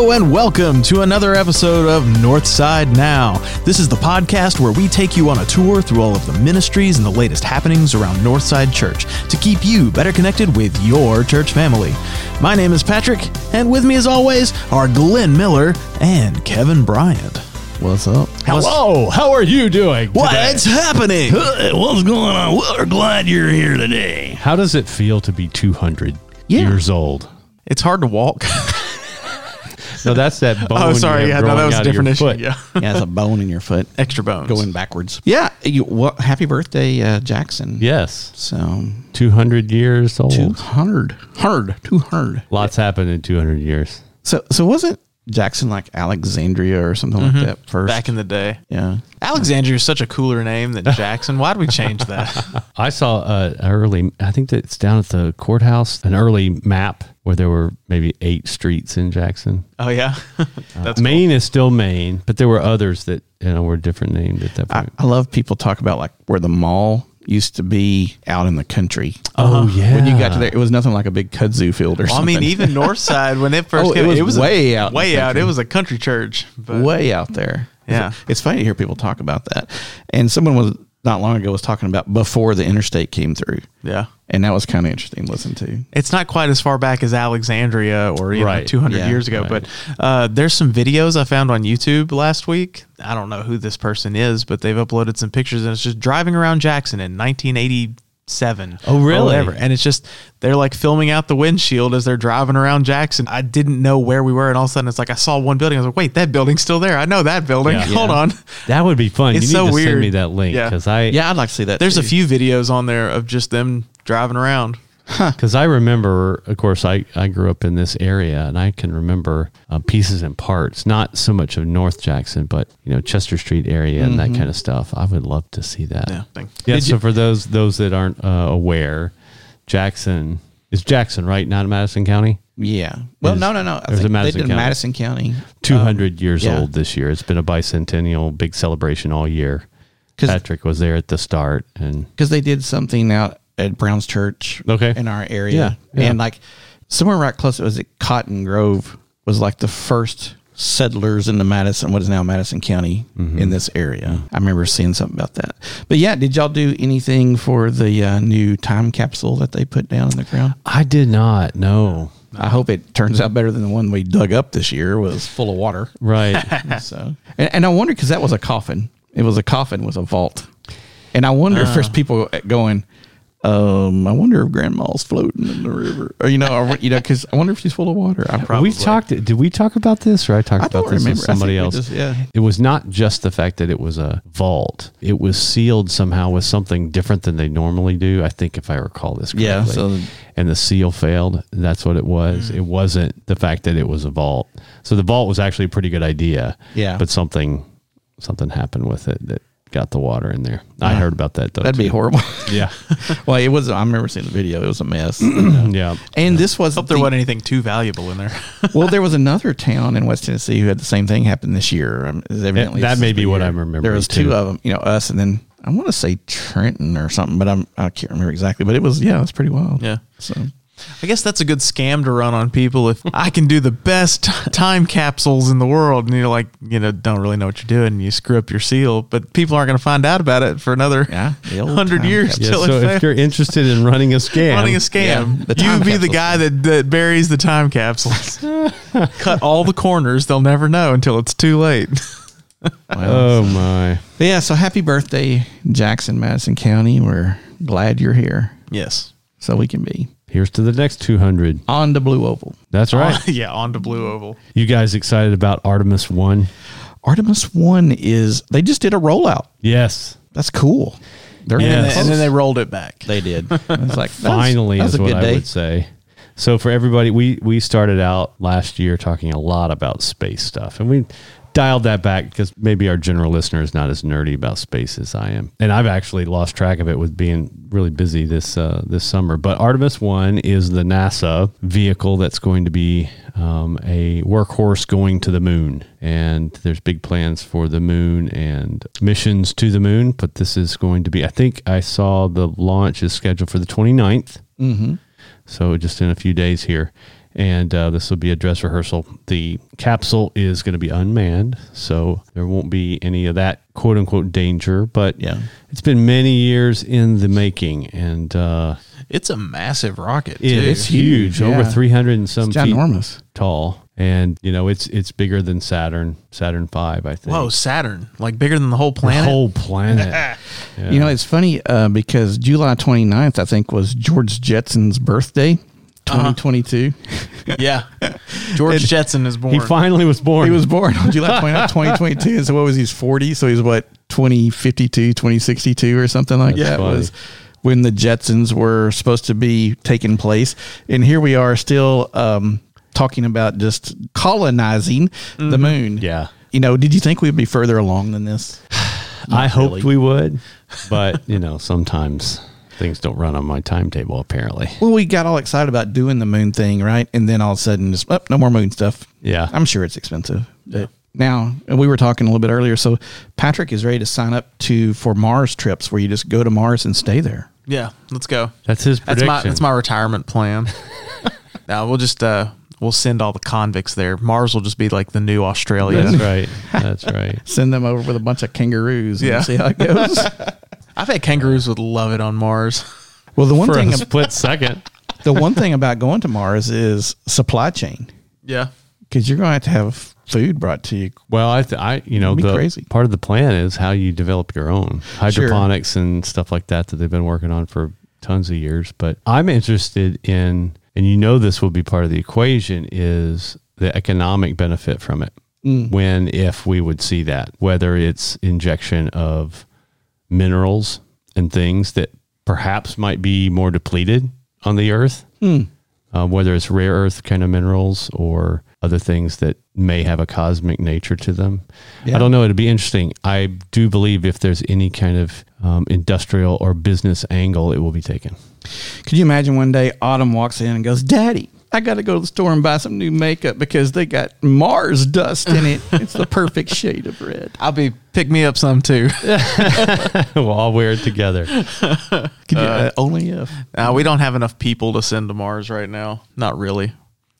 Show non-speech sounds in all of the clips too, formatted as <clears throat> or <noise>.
Hello and welcome to another episode of Northside Now. This is the podcast where we take you on a tour through all of the ministries and the latest happenings around Northside Church to keep you better connected with your church family. My name is Patrick, and with me as always are Glenn Miller and Kevin Bryant. What's up? Hello, how are you doing? today? What's happening? What's going on? We're glad you're here today. How does it feel to be 200 Yeah. years old? It's hard to walk. <laughs> <laughs> No, that's that bone. oh, sorry. Yeah, have no, that was a out of your different issue. foot. Yeah. <laughs> Yeah, it's a bone in your foot Extra bones. going backwards. Yeah. You, well, happy birthday, uh, Jackson. Yes, So 200 years old. 200. Hard. 200. Lots happened in 200 years. So, so wasn't Jackson like Alexandria or something like that first? Back in the day. yeah. Alexandria is such a cooler name than Jackson. Why did we change that? <laughs> I saw uh, an early, I think that it's down at the courthouse, an early map where there were maybe eight streets in Jackson. Oh, yeah. <laughs> That's cool. Main is still Main, but there were others that you know were different named at that I, point. I love people talk about like where the mall used to be out in the country. oh uh-huh. yeah, When you got to there, it was nothing like a big kudzu field or Well, I mean, even Northside when it <laughs> oh, first Oh, it came, was a- way out way out. It was a country church, but way out there. Yeah. It's funny to hear people talk about that. And someone was not long ago was talking about before the interstate came through. yeah, And that was kind of interesting to listen to. it's not quite as far back as Alexandria or you know, Right. 200 Yeah, years ago. right. But uh, there's some videos I found on YouTube last week. I don't know who this person is, but they've uploaded some pictures, and it's just driving around Jackson in 1987. Oh, really? whatever. And it's just they're like filming out the windshield as they're driving around Jackson. I didn't know where we were, and all of a sudden it's like I saw one building. I was like, wait, that building's still there. I know that building. Yeah. <laughs> Hold Yeah. on. that would be fun. It's you need so to weird. send me that link Yeah. because I Yeah, I'd like to see that. There's a few videos on there of just them driving around. Because I remember, of course, I, I grew up in this area, and I can remember uh, pieces and parts, not so much of North Jackson, but you know Chester Street area and that kind of stuff. I would love to see that. Yeah. Thing. Yeah. Did so for those those that aren't uh, aware, Jackson is Jackson, right? Not Madison County. Yeah. Well, Is- no, no, no. I think Madison they did County. Madison County. Two hundred years yeah. old this year. It's been a bicentennial, big celebration all year. 'Cause- Patrick was there at the start, and Because they did something out at Brown's Church Okay. in our area. Yeah, yeah. And like somewhere right close, it was at Cotton Grove, was like the first settlers in the Madison, what is now Madison County Mm-hmm. in this area. I remember seeing something about that. But yeah, did y'all do anything for the uh, new time capsule that they put down in the ground? I did not No. I hope it turns out better than the one we dug up this year. Was full of water. Right. <laughs> So, and, and I wonder because that was a coffin. It was a coffin with a vault, and I wonder if there's people going. Um, I wonder if Grandma's floating in the river, or you know, or you know, because I wonder if she's full of water. I probably We talked. Did we talk about this, or I talked I about this remember. with somebody else? just- yeah. It was not just the fact that it was a vault; it was sealed somehow with something different than they normally do. I think, if I recall this correctly. Yeah, so- and the seal failed. That's what it was. It wasn't the fact that it was a vault. So the vault was actually a pretty good idea. Yeah. but something something happened with it that got the water in there. I heard about that though. That'd be horrible. <laughs> Yeah, <laughs> well, it was. I remember seeing the video. It was a mess. <clears throat> yeah. and this was Hope there wasn't anything too valuable in there. <laughs> well, there was another town in West Tennessee who had the same thing happen this year. Um, it evidently that may be what. I'm remembering, There was two of them. You know, us and then I want to say Trenton or something, but I'm I can't remember exactly. But it was yeah, it was pretty wild. Yeah. So I guess that's a good scam to run on people. If I can do the best <laughs> time capsules in the world, and you're like, you know, don't really know what you're doing, and you screw up your seal, but people aren't going to find out about it for another Yeah, <laughs> hundred years. Yeah, till so it if fails. you're interested in running a scam, running a scam. Yeah, you time be the guy that, that buries the time capsules. <laughs> Cut all the corners; they'll never know until it's too late. Oh my! But yeah, so happy birthday, Jackson, Madison County. We're glad you're here, yes, so we can be Here's to the next 200. on the Blue Oval. That's right. <laughs> yeah, on to Blue Oval. You guys excited about Artemis 1? Artemis One is they just did a rollout. Yes. That's cool. They're And, Yes. then, and then they rolled it back. they did. <laughs> It's like that's- Finally that's is a what good I day. would say. So for everybody, we we started out last year talking a lot about space stuff, and we dialed that back because maybe our general listener is not as nerdy about space as I am, and I've actually lost track of it with being really busy this uh, this summer. But Artemis One is the NASA vehicle that's going to be um, a workhorse going to the moon, and there's big plans for the moon and missions to the moon. But this is going to be, I think I saw the launch is scheduled for the 29th. Mm-hmm. So just in a few days here. And uh, this will be a dress rehearsal. The capsule is going to be unmanned, so there won't be any of that quote unquote danger. But Yeah. it's been many years in the making, and uh, It's a massive rocket. it- it's huge, Yeah. over three hundred and some It's feet tall, and you know it's it's bigger than Saturn, Saturn Five, I think. Whoa, Saturn, like bigger than the whole the planet. whole planet. <laughs> Yeah. You know, it's funny uh, because July 29th, I think, was George Jetson's birthday, Uh-huh. 2022. yeah, <laughs> George Jetson is born. he finally was born. He was born on July 29th, 2022. And <laughs> so what was he? He's 40. So he's what, 2052, 2062 or something like That's that funny. was when the Jetsons were supposed to be taking place. And here we are still um, talking about just colonizing the moon. Yeah. You know, did you think we'd be further along than this? <sighs> I hoped really. we would, but you know, sometimes things don't run on my timetable. Apparently, Well, we got all excited about doing the moon thing, right? And then all of a sudden, just, oh, no more moon stuff. Yeah. I'm sure it's expensive. But now, and we were talking a little bit earlier. So Patrick is ready to sign up to for Mars trips where you just go to Mars and stay there. yeah, let's go. that's his That's prediction. my that's my retirement plan. <laughs> now we'll just uh we'll send all the convicts there. Mars will just be like the new Australia. That's right. That's right. <laughs> Send them over with a bunch of kangaroos and Yeah. see how it goes. <laughs> I bet kangaroos would love it on Mars. <laughs> well, the one For thing a split second. <laughs> the one thing about going to Mars is supply chain Yeah. because you're going to have to have food brought to you. Well, I, th- I, you know, be the crazy. part of the plan is how you develop your own hydroponics and stuff like that that they've been working on for tons of years. But I'm interested in, and you know, this will be part of the equation is the economic benefit from it. Mm. When, if we would see that, whether it's injection of minerals and things that perhaps might be more depleted on the earth, uh, whether it's rare earth kind of minerals or other things that may have a cosmic nature to them. Yeah. I don't know. It'd be interesting. I do believe if there's any kind of um, industrial or business angle, it will be taken. Could you imagine one day Autumn walks in and goes, Daddy, I got to go to the store and buy some new makeup because they got Mars dust in it. <laughs> It's the perfect shade of red. I'll be pick me up some too. <laughs> we'll all wear it together. Could you, uh, only if. Uh, we don't have enough people to send to Mars right now. Not really.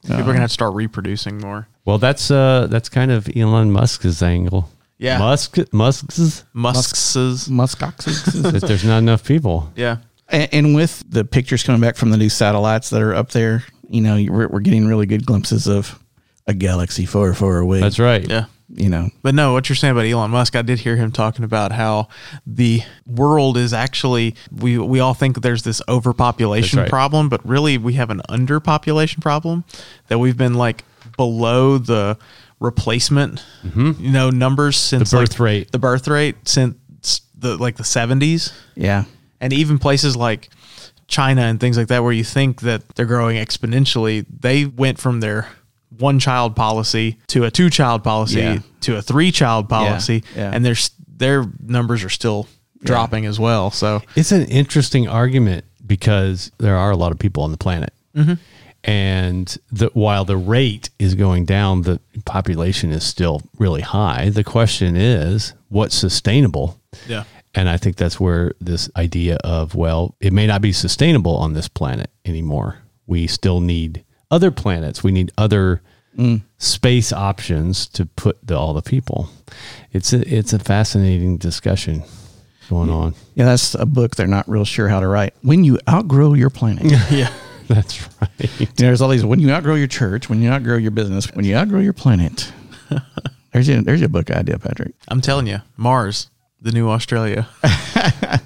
People are gonna have to start reproducing more. Well, that's uh, that's kind of Elon Musk's angle. Yeah. Musk Musk's Musk's. Muskoxes. <laughs> that there's not enough people. Yeah. and, and with the pictures coming back from the new satellites that are up there, you know, we're, we're getting really good glimpses of a galaxy far, far away. That's right. Yeah. You know, But no, what you're saying about Elon Musk, I did hear him talking about how the world is actually we we all think there's this overpopulation right. problem, but really we have an underpopulation problem that we've been like below the replacement you know numbers since Mm-hmm. The birth like, rate. the birth rate since the like the 70s yeah. and even places like China and things like that, where you think that they're growing exponentially, they went from their one child policy to a two child policy Yeah. to a three child policy, yeah. and their their numbers are still dropping as well. So It's an interesting argument because there are a lot of people on the planet. Mm-hmm. And the, while the rate is going down, the population is still really high. The question is, what's sustainable? yeah, And I think that's where this idea of, well, it may not be sustainable on this planet anymore. We still need other planets. We need other mm. space options to put the, all the people. It's a, it's a fascinating discussion going on. Yeah, that's a book they're not real sure how to write. When you outgrow your planet. <laughs> yeah, That's right. You <laughs> know, there's all these when you outgrow your church, when you outgrow your business, when you outgrow your planet. <laughs> there's your there's your book idea, Patrick. I'm telling you, Mars, the new Australia. <laughs>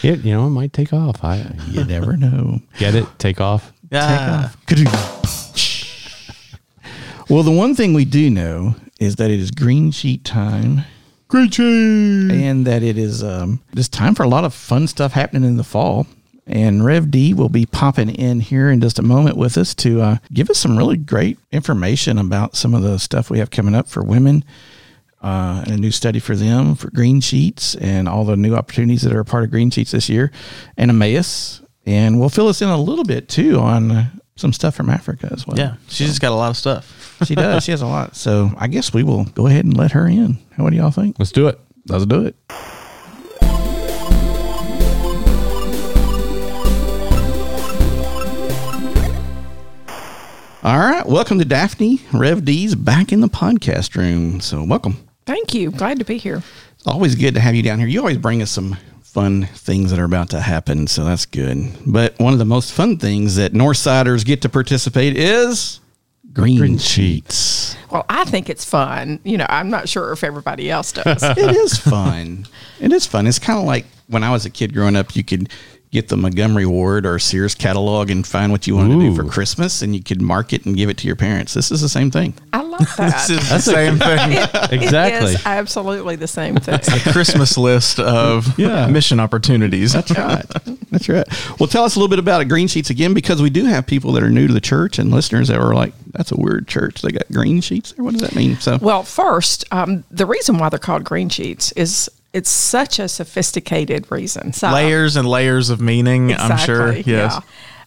It, you know, it might take off. I You never know. get it. Take off. Yeah, Take off. <laughs> Well, the one thing we do know is that it is green sheet time. Green sheet. And that it is um, it's time for a lot of fun stuff happening in the fall. And Rev D will be popping in here in just a moment with us to uh, give us some really great information about some of the stuff we have coming up for women uh, and a new study for them for Green Sheets and all the new opportunities that are a part of Green Sheets this year and Emmaus. And we'll fill us in a little bit too on uh, some stuff from Africa as well. yeah. She's just got a lot of stuff. She does. She has a lot. So I guess we will go ahead and let her in. What do y'all think? Let's do it. Let's do it. All right. Welcome to Daphne Rev D's back in the podcast room. So, welcome. Thank you. Glad to be here. It's always good to have you down here. You always bring us some fun things that are about to happen. So, that's good. But one of the most fun things that Northsiders get to participate is green, Green sheets. Well, I think it's fun. You know, I'm not sure if everybody else does. <laughs> it is fun. It is fun. It's kind of like when I was a kid growing up, you could get the Montgomery Ward or Sears catalog and find what you wanted to do for Christmas, and you could mark it and give it to your parents. This is the same thing. I love <laughs> that. This is the same <laughs> thing. Exactly. It is absolutely the same thing. It's The Christmas list of <laughs> Yeah. mission opportunities. That's right. That's right. Well, tell us a little bit about Green Sheets again, because we do have people that are new to the church and listeners that are like, "That's a weird church. They got green sheets there. What does that mean?" So, Well, first, um, the reason why they're called green sheets is it's such a sophisticated reason. So, layers and layers of meaning, I'm sure. Exactly, Yes. yeah.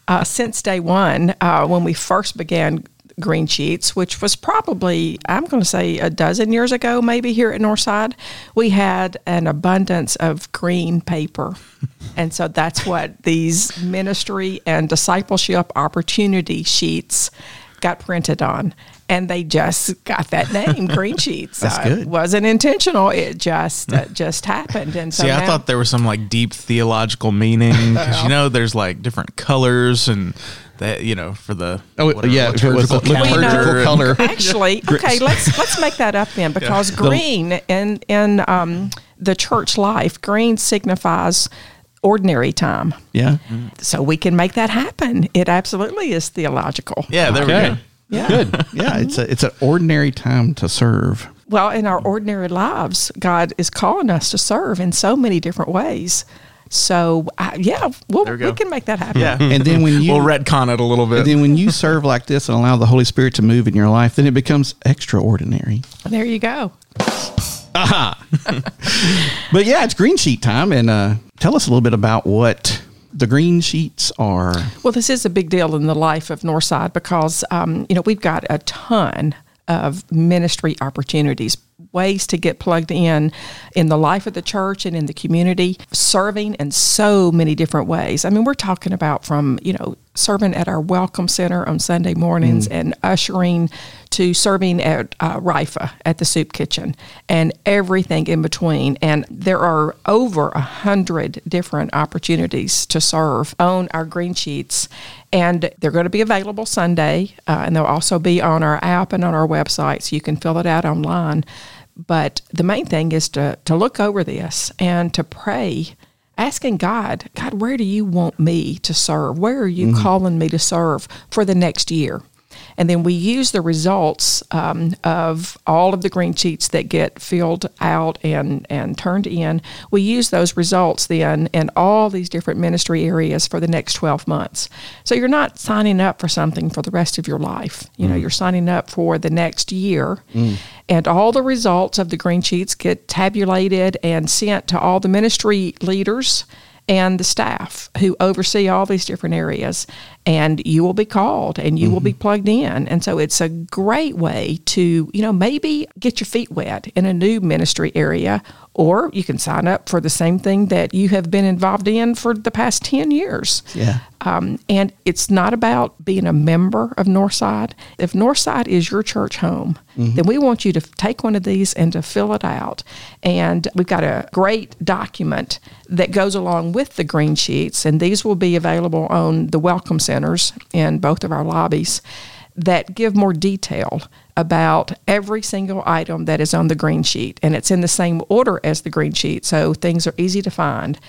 Uh, since day one, uh, when we first began Green Sheets, which was probably, I'm going to say, a dozen years ago, maybe here at Northside, we had an abundance of green paper. <laughs> and so that's what these ministry and discipleship opportunity sheets got printed on. And they just got that name, <laughs> Green Sheets. That's Uh, good. It wasn't intentional. It just uh, just happened. And so See, I thought there was some like deep theological meaning because you <laughs> know there's like different colors and that you know for the Oh, whatever, yeah, if it was liturgical liturgical calendar and- color. Actually, <laughs> okay, let's let's make that up then because green in in um, the church life, green signifies ordinary time. yeah, So we can make that happen. It absolutely is theological. Yeah, there we go. Yeah. good. Yeah, it's a it's an ordinary time to serve. Well, in our ordinary lives, God is calling us to serve in so many different ways. So uh, yeah, we'll, we, we can make that happen. Yeah. And then when <laughs> you we'll retcon it a little bit. And then when you serve like this and allow the Holy Spirit to move in your life, then it becomes extraordinary. There you go. <laughs> But yeah, it's green sheet time. And uh, tell us a little bit about what the green sheets are. Well, this is a big deal in the life of Northside because, um, you know, we've got a ton of ministry opportunities, ways to get plugged in in the life of the church and in the community, serving in so many different ways. I mean, we're talking about from, you know, serving at our welcome center on Sunday mornings and ushering to serving at uh, Rifa at the soup kitchen and everything in between. And there are over a hundred different opportunities to serve on our green sheets. And they're going to be available Sunday, uh, and they'll also be on our app and on our website, so you can fill it out online. But the main thing is to, to look over this and to pray asking God, God, where do you want me to serve? Where are you mm-hmm. calling me to serve for the next year? And then we use the results um, of all of the green sheets that get filled out and, and turned in. We use those results then in all these different ministry areas for the next 12 months. So you're not signing up for something for the rest of your life. You know, you're signing up for the next year. And all the results of the green sheets get tabulated and sent to all the ministry leaders and the staff who oversee all these different areas. And you will be called and you will be plugged in. And so it's a great way to, you know, maybe get your feet wet in a new ministry area, or you can sign up for the same thing that you have been involved in for the past 10 years. Yeah. Um, and it's not about being a member of Northside. If Northside is your church home, then we want you to take one of these and to fill it out. And we've got a great document that goes along with the green sheets, and these will be available on the welcome centers in both of our lobbies that give more detail about every single item that is on the green sheet. And it's in the same order as the green sheet, so things are easy to find.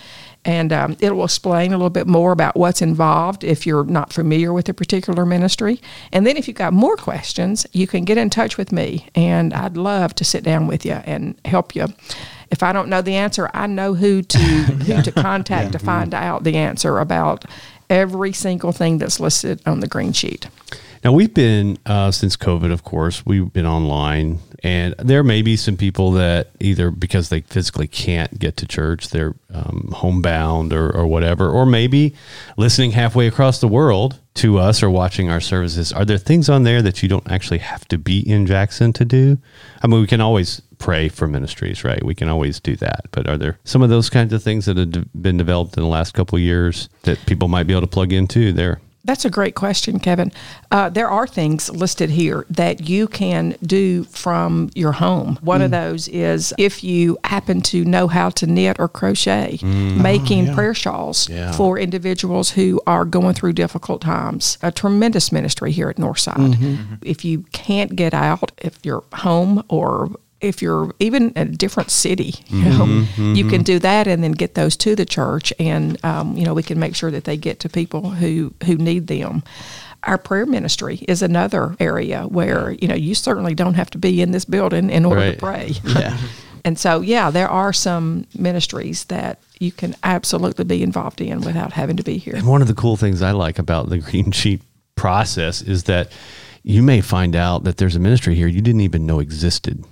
And um, it will explain a little bit more about what's involved if you're not familiar with a particular ministry. And then if you've got more questions, you can get in touch with me, and I'd love to sit down with you and help you. If I don't know the answer, I know who to who to <laughs> contact to find out the answer about every single thing that's listed on the green sheet. Now we've been uh, since COVID, of course. We've been online, and there may be some people that either because they physically can't get to church, they're um, homebound or, or whatever, or maybe listening halfway across the world to us or watching our services. Are there things on there that you don't actually have to be in Jackson to do? I mean, we can always pray for ministries, right? We can always do that. But are there some of those kinds of things that have been developed in the last couple of years that people might be able to plug into there? That's a great question, Kevin. Uh, there are things listed here that you can do from your home. One of mm. those is if you happen to know how to knit or crochet, mm. making oh, prayer shawls for individuals who are going through difficult times. A tremendous ministry here at Northside. Mm-hmm. If you can't get out, if you're home or if you're even in a different city, you know, you can do that and then get those to the church, and um, you know we can make sure that they get to people who who need them. Our prayer ministry is another area where you know you certainly don't have to be in this building in order Right. to pray. <laughs> Yeah. <laughs> And so, yeah, there are some ministries that you can absolutely be involved in without having to be here. And one of the cool things I like about the green <laughs> sheet process is that you may find out that there's a ministry here you didn't even know existed.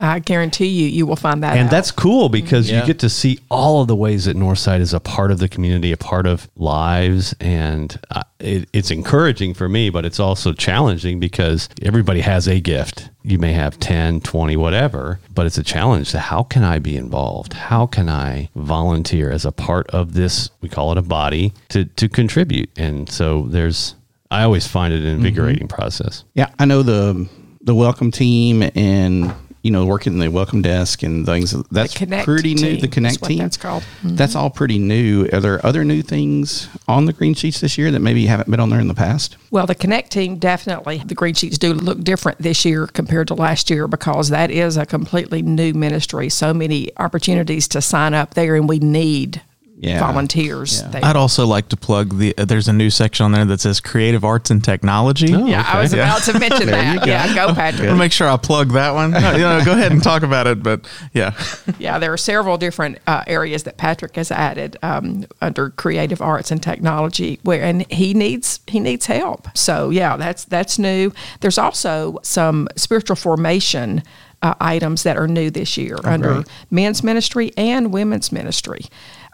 I guarantee you, you will find that And out. that's cool because Yeah. you get to see all of the ways that Northside is a part of the community, a part of lives. And uh, it, it's encouraging for me, but it's also challenging because everybody has a gift. You may have 10, 20, whatever, but it's a challenge to how can I be involved? How can I volunteer as a part of this? We call it a body to, to contribute. And so there's, I always find it an invigorating process. Yeah, I know the the welcome team and you know working in the welcome desk and things. That's pretty new. The Connect team. that's called. Mm-hmm. That's all pretty new. Are there other new things on the green sheets this year that maybe haven't been on there in the past? Well, the Connect team definitely, the green sheets do look different this year compared to last year because that is a completely new ministry. So many opportunities to sign up there, and we need Yeah. volunteers Yeah. there. I'd also like to plug the. Uh, there's a new section on there that says Creative Arts and Technology. yeah, I was about to mention <laughs> that. Yeah, go, I Patrick. want to make sure I plug that one. No, you know, go ahead and talk about it, but yeah, <laughs> Yeah, there are several different uh, areas that Patrick has added um, under creative arts and technology, where and he needs he needs help. So yeah, that's that's new. There's also some spiritual formation uh, items that are new this year under men's ministry and women's ministry.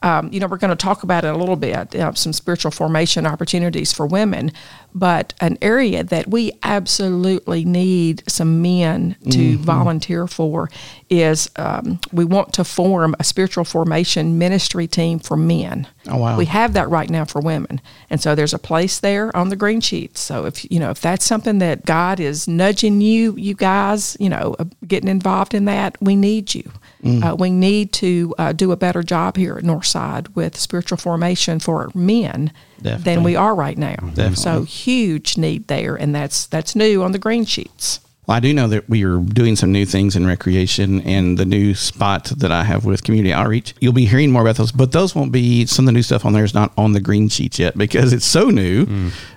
Um, you know, we're going to talk about it a little bit, uh, some spiritual formation opportunities for women, but an area that we absolutely need some men to volunteer for is um, we want to form a spiritual formation ministry team for men. Oh, wow. We have that right now for women, and so there's a place there on the green sheet. So if you know if that's something that God is nudging you, you guys, you know, uh, getting involved in that, we need you. Uh, we need to uh, do a better job here at Northside with spiritual formation for men than we are right now. Definitely. So huge need there, and that's that's new on the green sheets. Well, I do know that we are doing some new things in recreation and the new spot that I have with community outreach. You'll be hearing more about those, but those won't be some of the new stuff on there is not on the green sheets yet because it's so new,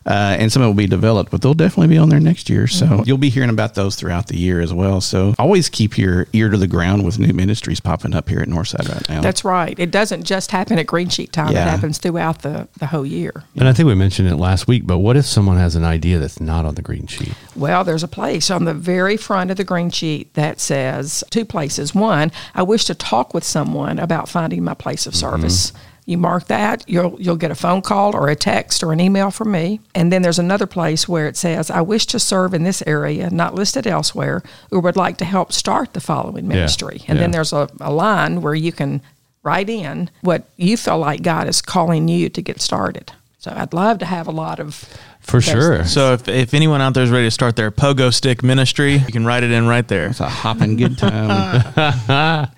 uh, and some of it will be developed, but they'll definitely be on there next year. So you'll be hearing about those throughout the year as well. So always keep your ear to the ground with new ministries popping up here at Northside right now. That's right. It doesn't just happen at green sheet time; Yeah. it happens throughout the the whole year. And I think we mentioned it last week, but what if someone has an idea that's not on the green sheet? Well, there's a place on the very front of the green sheet that says two places. One, I wish to talk with someone about finding my place of mm-hmm. service. You mark that, you'll you'll get a phone call or a text or an email from me. And then there's another place where it says, I wish to serve in this area, not listed elsewhere, or would like to help start the following ministry. And then there's a, a line where you can write in what you feel like God is calling you to get started. So I'd love to have a lot of For sure. things. So if, if anyone out there is ready to start their pogo stick ministry, you can write it in right there. It's a hopping good time. <laughs>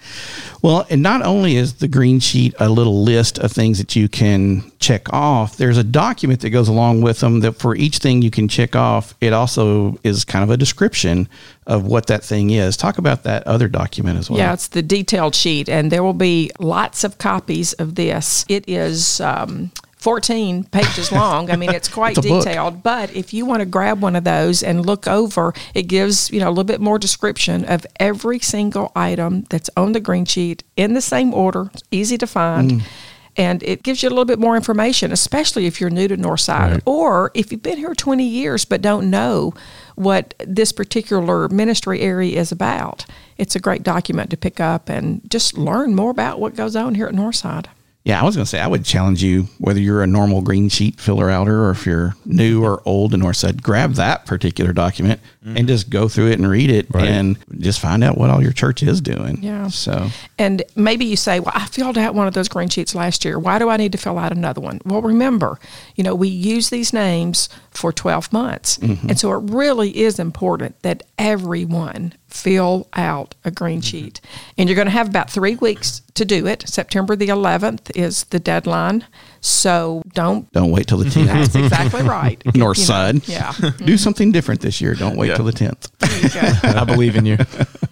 well, and not only is the green sheet a little list of things that you can check off, there's a document that goes along with them that for each thing you can check off, it also is kind of a description of what that thing is. Talk about that other document as well. Yeah, it's the detailed sheet, and there will be lots of copies of this. It is um, 14 pages long. I mean, it's <laughs> quite It's a book. detailed. But if you want to grab one of those and look over, it gives you know a little bit more description of every single item that's on the green sheet in the same order, It's easy to find. Mm. And it gives you a little bit more information, especially if you're new to Northside Right. or if you've been here 20 years but don't know what this particular ministry area is about. It's a great document to pick up and just learn more about what goes on here at Northside. Yeah, I was going to say I would challenge you whether you're a normal green sheet filler outer or if you're new or old in Northside, grab that particular document and mm-hmm. just go through it and read it Right. and just find out what all your church is doing. Yeah. So And maybe you say, well, I filled out one of those green sheets last year. Why do I need to fill out another one? Well, remember, you know, we use these names for 12 months. Mm-hmm. And so it really is important that everyone fill out a green mm-hmm. sheet. And you're going to have about three weeks to do it. September the 11th is the deadline. So don't. don't wait till the 10th. That's <laughs> exactly right. <laughs> North You know, side. Yeah. <laughs> Do something different this year. Don't wait till the 10th. There you go. I believe in you.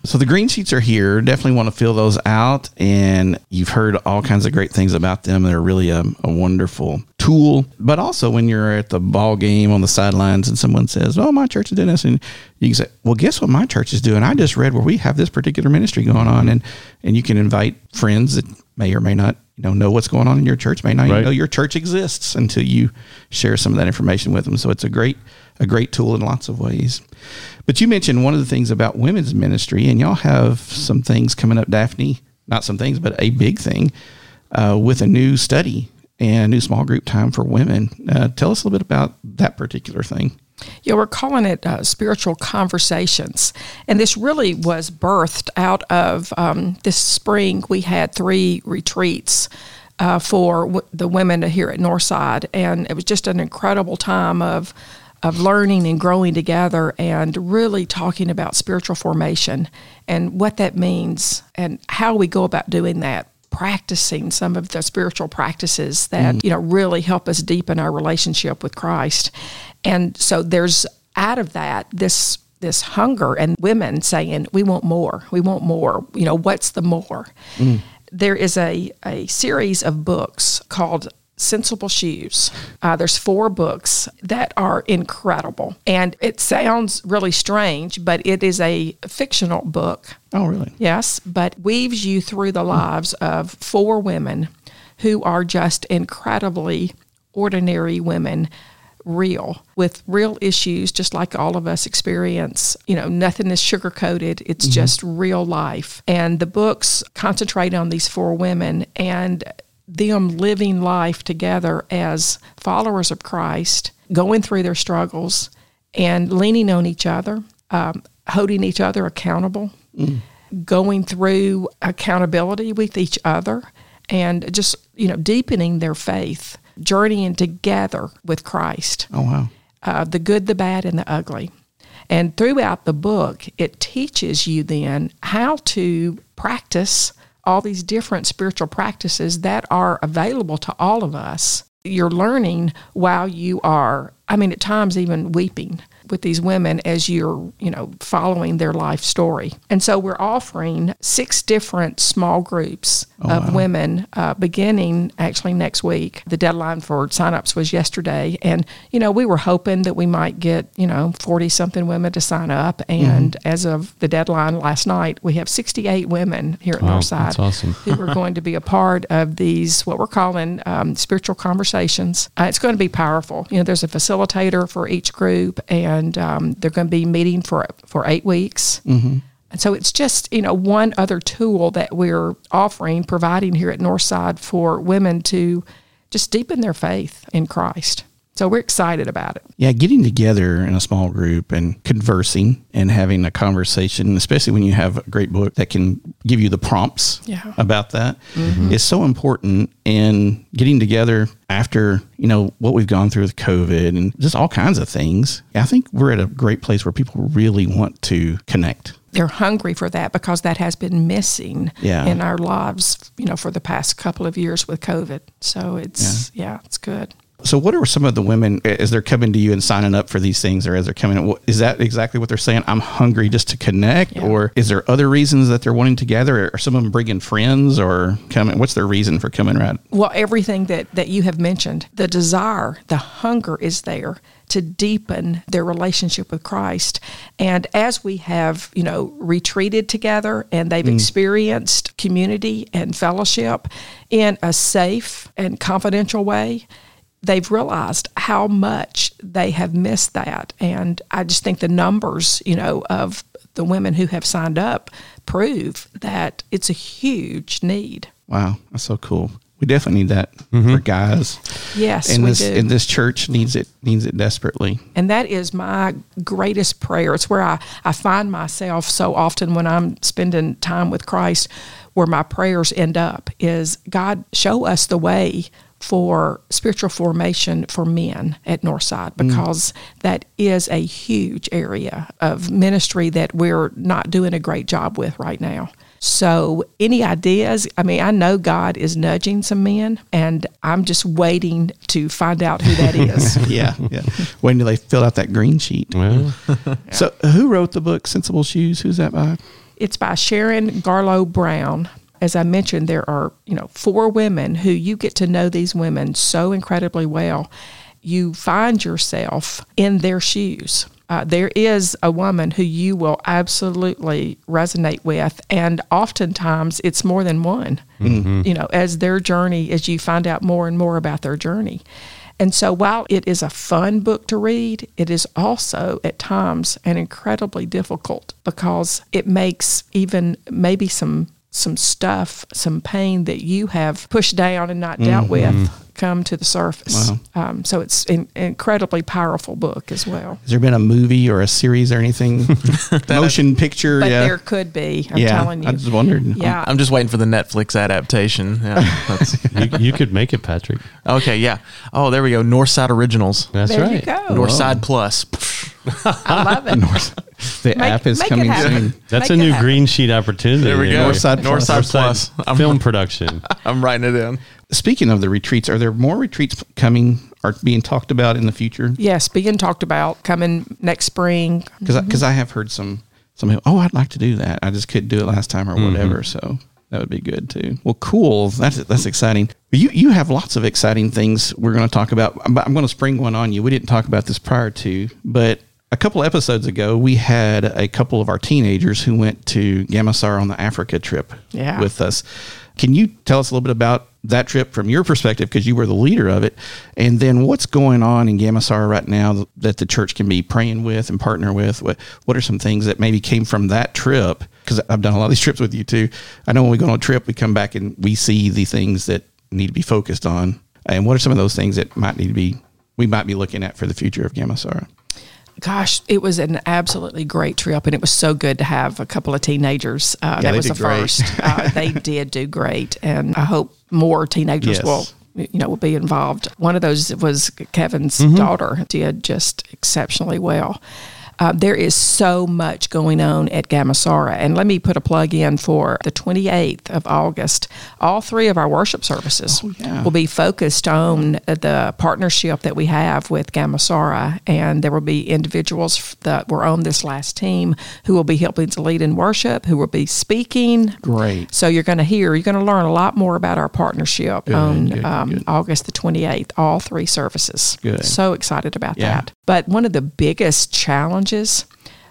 So the green sheets are here. Definitely want to fill those out. And you've heard all kinds of great things about them. They're really a, a wonderful tool. But also when you're at the ball game on the sidelines and someone says, Oh, my church is doing this, and you can say, Well, guess what my church is doing? I just read where we have this particular ministry going on. And and you can invite friends that may or may not you know know what's going on in your church, may not even know your church exists until you share some of that information with them. So it's a great a great tool in lots of ways. But you mentioned one of the things about women's ministry, and y'all have some things coming up, Daphne. Not some things, but a big thing uh, with a new study and new small group time for women. Uh, tell us a little bit about that particular thing. Yeah, we're calling it uh, spiritual conversations. And this really was birthed out of um, this spring. We had three retreats uh, for w- the women here at Northside. And it was just an incredible time of, of learning and growing together and really talking about spiritual formation and what that means and how we go about doing that practicing some of the spiritual practices that mm. you know really help us deepen our relationship with Christ. And so there's out of that this this hunger and women saying we want more. We want more. You know, what's the more? Mm. There is a a series of books called Sensible Shoes. Uh, there's four books that are incredible. And it sounds really strange, but it is a fictional book Oh, really? Yes, but weaves you through the lives of four women who are just incredibly ordinary women, real, with real issues, just like all of us experience. You know, nothing is sugar coated, it's just real life. And the books concentrate on these four women and them living life together as followers of Christ, going through their struggles and leaning on each other, um, holding each other accountable going through accountability with each other and just you know deepening their faith journeying together with christ Oh, wow. uh, the good the bad and the ugly and throughout the book it teaches you then how to practice all these different spiritual practices that are available to all of us. You're learning while you are i mean at times even weeping with these women as you're, you know, following their life story. And so we're offering six different small groups of women uh, beginning actually next week. The deadline for signups was yesterday. And, you know, we were hoping that we might get, you know, 40 something women to sign up. And as of the deadline last night, we have 68 women here at Wow, Northside that's awesome. who are going to be a part of these, what we're calling um, spiritual conversations. Uh, it's going to be powerful. You know, there's a facilitator for each group, and um, they're going to be meeting for for eight weeks. Mm-hmm. And so it's just you know one other tool that we're offering, providing here at Northside for women to just deepen their faith in Christ. So we're excited about it. Yeah, getting together in a small group and conversing and having a conversation, especially when you have a great book that can give you the prompts Yeah. about that, mm-hmm. is so important. And getting together after, you know, what we've gone through with COVID and just all kinds of things, I think we're at a great place where people really want to connect. They're hungry for that because that has been missing Yeah. in our lives, you know, for the past couple of years with COVID. So it's yeah, it's good. So, what are some of the women as they're coming to you and signing up for these things, or as they're coming? Is that exactly what they're saying? I'm hungry just to connect, Yeah. or is there other reasons that they're wanting together? Are some of them bringing friends, or coming? What's their reason for coming? Right? Well, everything that, that you have mentioned, the desire, the hunger is there to deepen their relationship with Christ. And as we have, you know, retreated together and they've hmm. experienced community and fellowship in a safe and confidential way, they've realized how much they have missed that. And I just think the numbers, you know, of the women who have signed up prove that it's a huge need. Wow, that's so cool. We definitely need that mm-hmm. for guys. Yes, and we this do. and this church needs it needs it desperately. And that is my greatest prayer. It's where I, I find myself so often when I'm spending time with Christ, where my prayers end up is God, show us the way for spiritual formation for men at Northside mm. because that is a huge area of ministry that we're not doing a great job with right now. So, any ideas? I mean, I know God is nudging some men, and I'm just waiting to find out who that is. <laughs> Yeah, yeah. When do they fill out that green sheet? Well, So, who wrote the book Sensible Shoes? Who's that by? It's by Sharon Garlough Brown. As I mentioned, there are, you know, four women who you get to know these women so incredibly well. You find yourself in their shoes. Uh, there is a woman who you will absolutely resonate with, and oftentimes it's more than one. You know, as their journey, as you find out more and more about their journey. And so while it is a fun book to read, it is also at times an incredibly difficult because it makes even maybe some some stuff, some pain that you have pushed down and not dealt with come to the surface. Um, so it's an incredibly powerful book as well. Has there been a movie or a series or anything? <laughs> Motion picture? But yeah. there could be. I'm yeah. telling you. I just wondered. yeah. I'm just waiting for the Netflix adaptation. Yeah, <laughs> that's, you, you could make it, Patrick. okay, yeah. Oh, there we go. Northside Originals. That's there right. you go. Northside Plus. I love it. <laughs> The Make- app is coming soon. That's Make a new happen. green sheet opportunity. There we go. Northside Plus. Northside Plus. I'm, Film production. <laughs> I'm writing it in. Speaking of the retreats, are there more retreats coming or being talked about in the future? Yes, being talked about coming next spring. Because because mm-hmm. I, have heard some some oh I'd like to do that. I just couldn't do it last time or mm-hmm. whatever. So that would be good too. Well, cool. That's that's exciting. You you have lots of exciting things we're going to talk about. I'm, I'm going to spring one on you. We didn't talk about this prior to, but a couple episodes ago, we had a couple of our teenagers who went to Gamasar on the Africa trip Yeah. with us. Can you tell us a little bit about that trip from your perspective because you were the leader of it, and then what's going on in Gamasar right now that the church can be praying with and partner with? What what are some things that maybe came from that trip? Because I've done a lot of these <laughs> trips with you too. I know when we go on a trip, we come back and we see the things that need to be focused on. And what are some of those things that might need to be we might be looking at for the future of Gamasara? Gosh, it was an absolutely great trip, and it was so good to have a couple of teenagers. Uh, that they was the great. first. uh, <laughs> they did do great, and I hope more teenagers Yes. will, you know, will be involved. One of those was Kevin's Mm-hmm. daughter. Did just exceptionally well. Uh, there is so much going on at Gamasara. And let me put a plug in for the 28th of August. All three of our worship services Oh, yeah. will be focused on the partnership that we have with Gamasara. And there will be individuals that were on this last team who will be helping to lead in worship, who will be speaking. Great. So you're going to hear, you're going to learn a lot more about our partnership on good, um, good. August the 28th, all three services. Good. So excited about Yeah. that. But one of the biggest challenges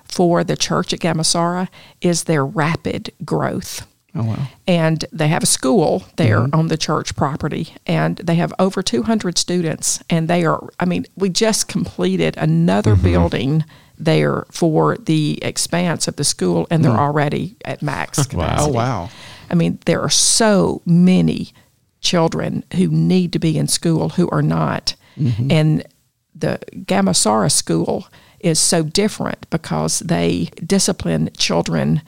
for the church at Gamasara is their rapid growth. Oh wow. And they have a school there Mm-hmm. on the church property, and they have over 200 students. And they are, I mean, we just completed another Mm-hmm. building there for the expanse of the school, and they're already at max <laughs> capacity. Oh wow. I mean, there are so many children who need to be in school who are not. And the Gamasara school is so different because they discipline children.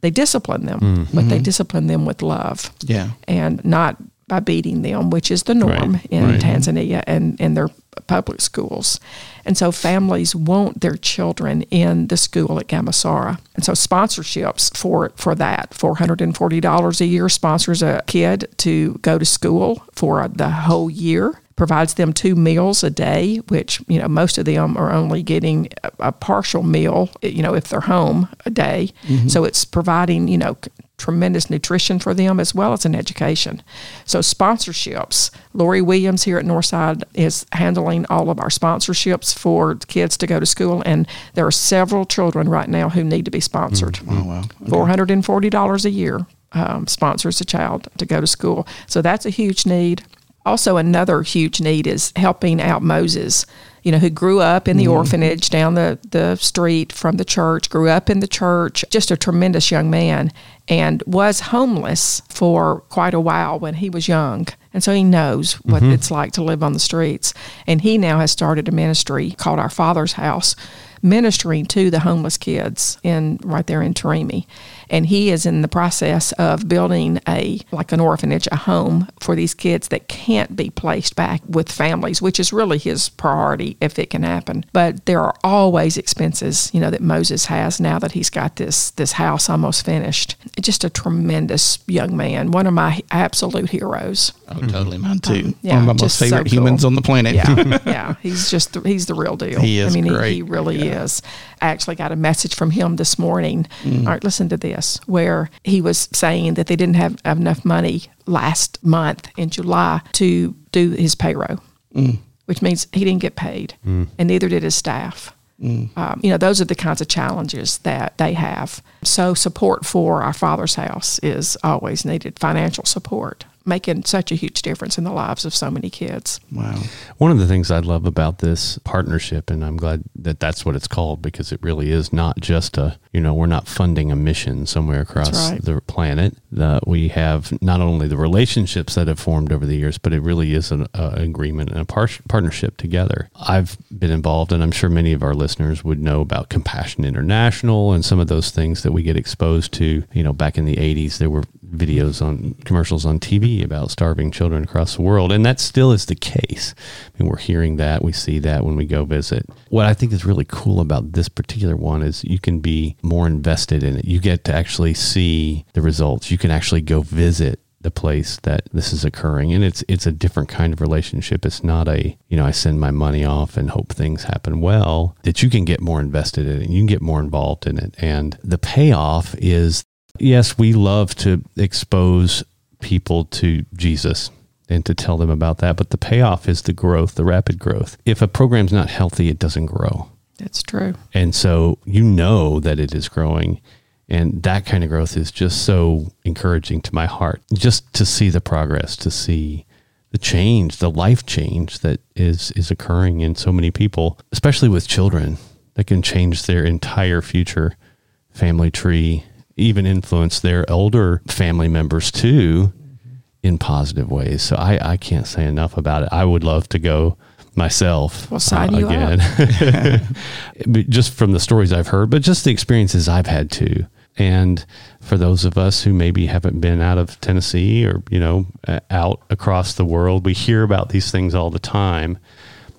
They discipline them, mm. but they mm-hmm. discipline them with love Yeah. and not by beating them, which is the norm Right, in right. Tanzania and in their public schools. And so families want their children in the school at Gamasara. And so sponsorships for for that, $440 a year sponsors a kid to go to school for the whole year. Provides them two meals a day, which you know most of them are only getting a, a partial meal, you know, if they're home a day. So it's providing you know tremendous nutrition for them as well as an education. So sponsorships. Lori Williams here at Northside is handling all of our sponsorships for kids to go to school, and there are several children right now who need to be sponsored. Oh wow. Four hundred and forty dollars a year um, sponsors a child to go to school. So that's a huge need. Also, another huge need is helping out Moses, you know, who grew up in the mm-hmm. orphanage down the, the street from the church, grew up in the church, just a tremendous young man, and was homeless for quite a while when he was young. And so he knows what mm-hmm. it's like to live on the streets. And he now has started a ministry called Our Father's House, ministering to the homeless kids in right there in Tarime. And he is in the process of building a like an orphanage, a home for these kids that can't be placed back with families, which is really his priority if it can happen. But there are always expenses, you know, that Moses has now that he's got this this house almost finished. Just a tremendous young man, one of my absolute heroes. Oh, totally mine too. yeah, One of my most just so favorite cool. humans on the planet. Yeah, <laughs> yeah, he's just the, he's the real deal. He is I mean, great. He, he really is. I actually got a message from him this morning. Mm. All right, listen to this, where he was saying that they didn't have enough money last month in July to do his payroll, Mm. which means he didn't get paid, and neither did his staff. Mm. Um, you know, those are the kinds of challenges that they have. So, support for our Father's House is always needed. Financial support, making such a huge difference in the lives of so many kids. Wow. One of the things I love about this partnership, and I'm glad that that's what it's called because it really is not just a, you know, we're not funding a mission somewhere across right. the planet. Uh, we have not only the relationships that have formed over the years, but it really is an uh, agreement and a par- partnership together. I've been involved, and I'm sure many of our listeners would know about Compassion International and some of those things that we get exposed to. You know, back in the 80s, there were videos on commercials on TV about starving children across the world, and that still is the case. I mean, we're hearing that, we see that when we go visit. What I think is really cool about this particular one is you can be more invested in it. You get to actually see the results. You can actually go visit the place that this is occurring and it's it's a different kind of relationship it's not a you know i send my money off and hope things happen well that you can get more invested in it you can get more involved in it and the payoff is yes we love to expose people to jesus and to tell them about that but the payoff is the growth the rapid growth if a program's not healthy it doesn't grow That's true. and so you know that it is growing. And that kind of growth is just so encouraging to my heart. Just to see the progress, to see the change, the life change that is is occurring in so many people, especially with children that can change their entire future family tree, even influence their older family members too in positive ways. So I, I can't say enough about it. I would love to go myself We'll sign you up. again. <laughs> But just from the stories I've heard, but just the experiences I've had too. And for those of us who maybe haven't been out of Tennessee or, you know, uh, out across the world, we hear about these things all the time.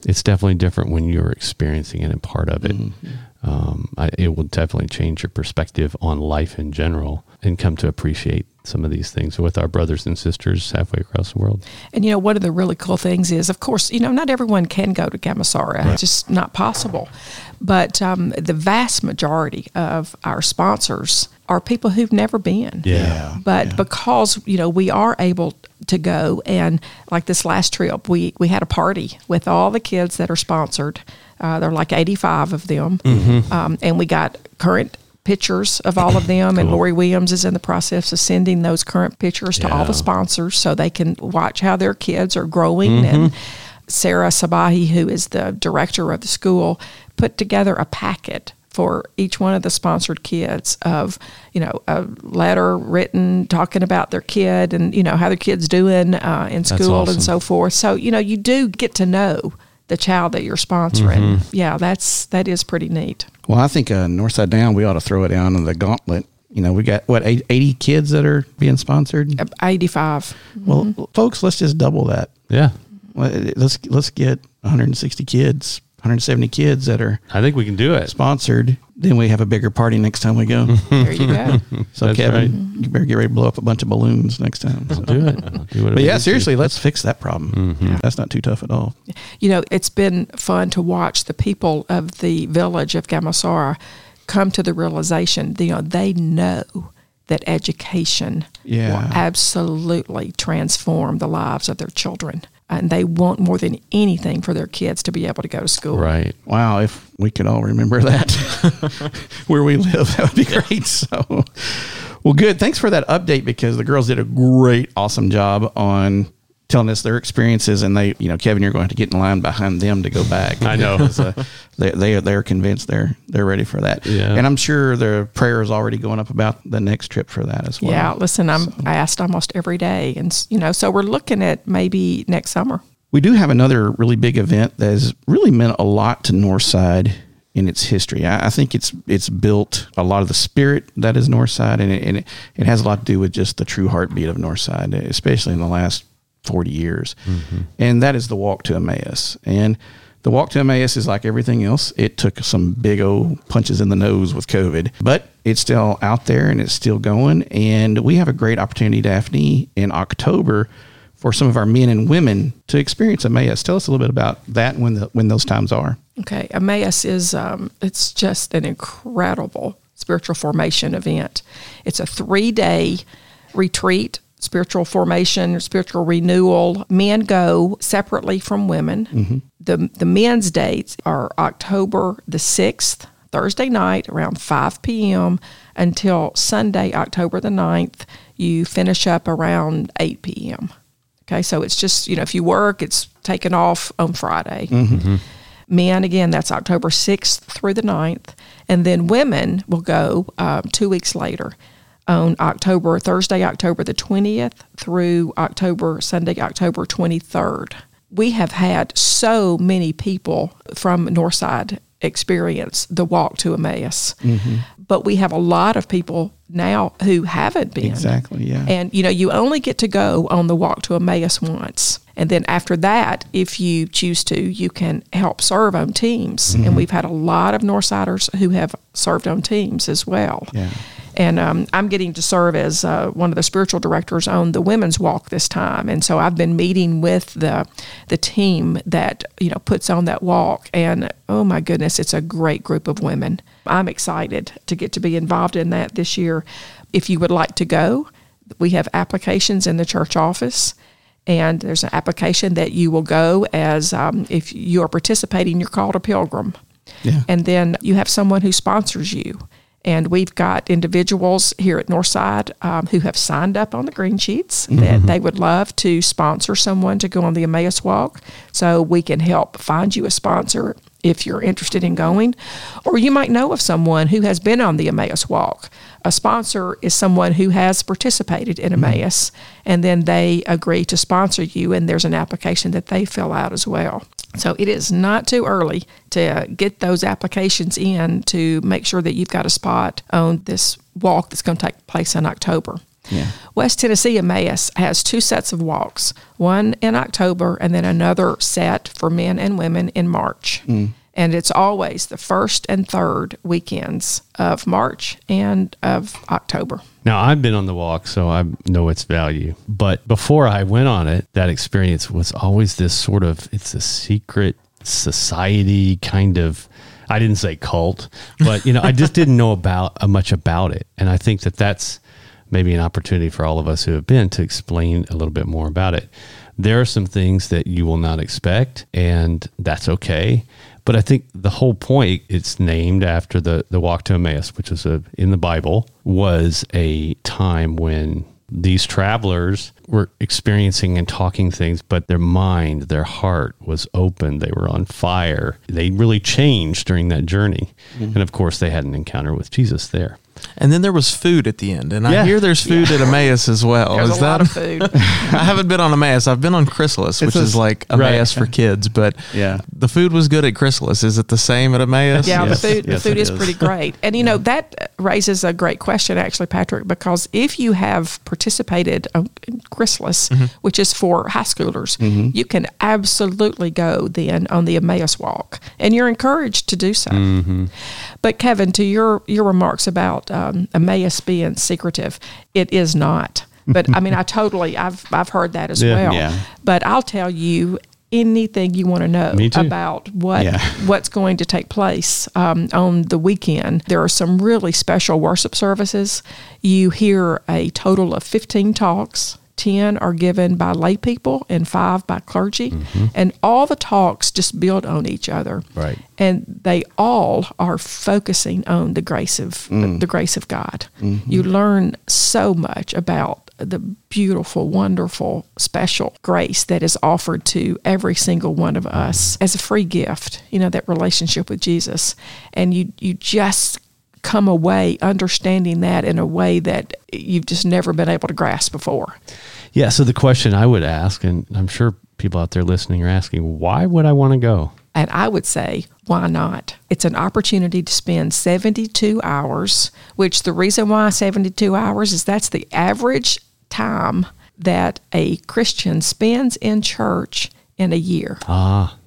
It's definitely different when you're experiencing it and part of it. Um, I, it will definitely change your perspective on life in general and come to appreciate some of these things with our brothers and sisters halfway across the world. And you know, one of the really cool things is, of course, you know, not everyone can go to Gamasara. It's just not possible. But um, the vast majority of our sponsors are people who've never been. Yeah. But because you know we are able to go, and like this last trip, we we had a party with all the kids that are sponsored. Uh, there are like eighty five of them, um, and we got current pictures of all of them. And Lori Williams is in the process of sending those current pictures to all the sponsors so they can watch how their kids are growing and. Sarah Sabahi, who is the director of the school, put together a packet for each one of the sponsored kids of, you know, a letter written talking about their kid and, you know, how their kid's doing uh, in school awesome. and so forth. So, you know, you do get to know the child that you're sponsoring. Mm-hmm. Yeah, that's, that is pretty neat. Well, I think uh, Northside Down, we ought to throw it down in the gauntlet. You know, we got what 80 kids that are being sponsored. Uh, 85. Well, folks, let's just double that. Yeah. Let's let's get 160 kids, 170 kids that are I think we can do it. sponsored. Then we have a bigger party next time we go. <laughs> There you go. So That's Kevin, you better get ready to blow up a bunch of balloons next time. So- Do it. I'll do But yeah, need to. seriously, let's fix that problem. Mm-hmm. That's not too tough at all. you know, it's been fun to watch the people of the village of Gamasara come to the realization, you know, they know that education Yeah. will absolutely transform the lives of their children. And they want more than anything for their kids to be able to go to school. Right. Wow, if we could all remember that <laughs> where we live, that would be great. So, well, good. Thanks for that update because the girls did a great, awesome job on telling us their experiences, and they, you know, Kevin, you're going to get in line behind them to go back. I know. <laughs> Because, uh, they they they're convinced they're they're ready for that. Yeah. and I'm sure their prayer is already going up about the next trip for that as well. Yeah, listen, I'm i asked almost every day, and you know, so we're looking at maybe next summer. We do have another really big event that has really meant a lot to Northside in its history. I, I think it's it's built a lot of the spirit that is Northside, and, it, and it, it has a lot to do with just the true heartbeat of Northside, especially in the last 40 years. And that is the walk to Emmaus. And the walk to Emmaus is like everything else. It took some big old punches in the nose with COVID, but it's still out there and it's still going. And we have a great opportunity, Daphne, in October for some of our men and women to experience Emmaus. Tell us a little bit about that and when the, when those times are. Okay, Emmaus is um, it's just an incredible spiritual formation event. It's a three day retreat, spiritual formation, spiritual renewal. Men go separately from women. Mm-hmm. The the men's dates are October the sixth, Thursday night around five p.m. until Sunday, October the 9th. You finish up around eight p.m. Okay, so it's just you know if you work, it's taken off on Friday. Mm-hmm. Mm-hmm. Men, again, that's October 6th through the 9th. And then women will go um, two weeks later on October, Thursday, October the 20th through October, Sunday, October 23rd. We have had so many people from Northside experience the walk to Emmaus. But we have a lot of people now who haven't been. Exactly, yeah. And you know, you only get to go on the walk to Emmaus once. And then after that, if you choose to, you can help serve on teams. Mm-hmm. And we've had a lot of Northsiders who have served on teams as well. Yeah. And um, I'm getting to serve as uh, one of the spiritual directors on the women's walk this time. And so I've been meeting with the the team that you know puts on that walk. And oh my goodness, it's a great group of women. I'm excited to get to be involved in that this year. If you would like to go, we have applications in the church office. And there's an application that you will go as um, if you are participating, you're called a pilgrim. Yeah. And then you have someone who sponsors you. And we've got individuals here at Northside um, who have signed up on the green sheets that they would love to sponsor someone to go on the Emmaus Walk. So we can help find you a sponsor if you're interested in going. Or you might know of someone who has been on the Emmaus Walk. A sponsor is someone who has participated in Emmaus, mm-hmm. and then they agree to sponsor you, and there's an application that they fill out as well. So it is not too early to get those applications in to make sure that you've got a spot on this walk that's going to take place in October. Yeah. West Tennessee Emmaus has two sets of walks, one in October and then another set for men and women in March. Mm. And it's always the first and third weekends of March and of October. Now, I've been on the walk, so I know its value. But before I went on it, that experience was always this sort of it's a secret society kind of I didn't say cult, but you know, I just didn't know about uh, much about it. And I think that that's maybe an opportunity for all of us who have been to explain a little bit more about it. There are some things that you will not expect, and that's okay. But I think the whole point, it's named after the, the walk to Emmaus, which is a, in the Bible, was a time when these travelers were experiencing and talking things, but their mind, their heart was open. They were on fire. They really changed during that journey. Mm-hmm. And of course, they had an encounter with Jesus there. And then there was food at the end, and I hear there's food at Emmaus as well. There's is a that lot of food. <laughs> I haven't been on Emmaus. I've been on Chrysalis, which a- is like right. Emmaus for kids. But Yeah. the food was good at Chrysalis. Is it the same at Emmaus? Yeah, Yes, the food yes, the food it is, is. pretty great, and you know that raises a great question, actually, Patrick, because if you have participated uh, on Chrysalis, mm-hmm. which is for high schoolers, mm-hmm. you can absolutely go then on the Emmaus Walk, and you're encouraged to do so. Mm-hmm. But Kevin, to your your remarks about um, Emmaus being secretive, it is not. But I mean, I <laughs> totally I've I've heard that as Yeah. well. Yeah. But I'll tell you anything you want to know about what Yeah. <laughs> what's going to take place um, on the weekend. There are some really special worship services. You hear a total of 15 talks, 10 are given by lay people and five by clergy. Mm-hmm. And all the talks just build on each other. Right. And they all are focusing on the grace of mm. the grace of God. Mm-hmm. You learn so much about the beautiful, wonderful, special grace that is offered to every single one of mm-hmm. us as a free gift, you know, that relationship with Jesus. And you you just come away understanding that in a way that you've just never been able to grasp before. Yeah. So the question I would ask, and I'm sure people out there listening are asking, why would I want to go? And I would say, why not? It's an opportunity to spend 72 hours, which the reason why 72 hours is that's the average time that a Christian spends in church in a year. Ah,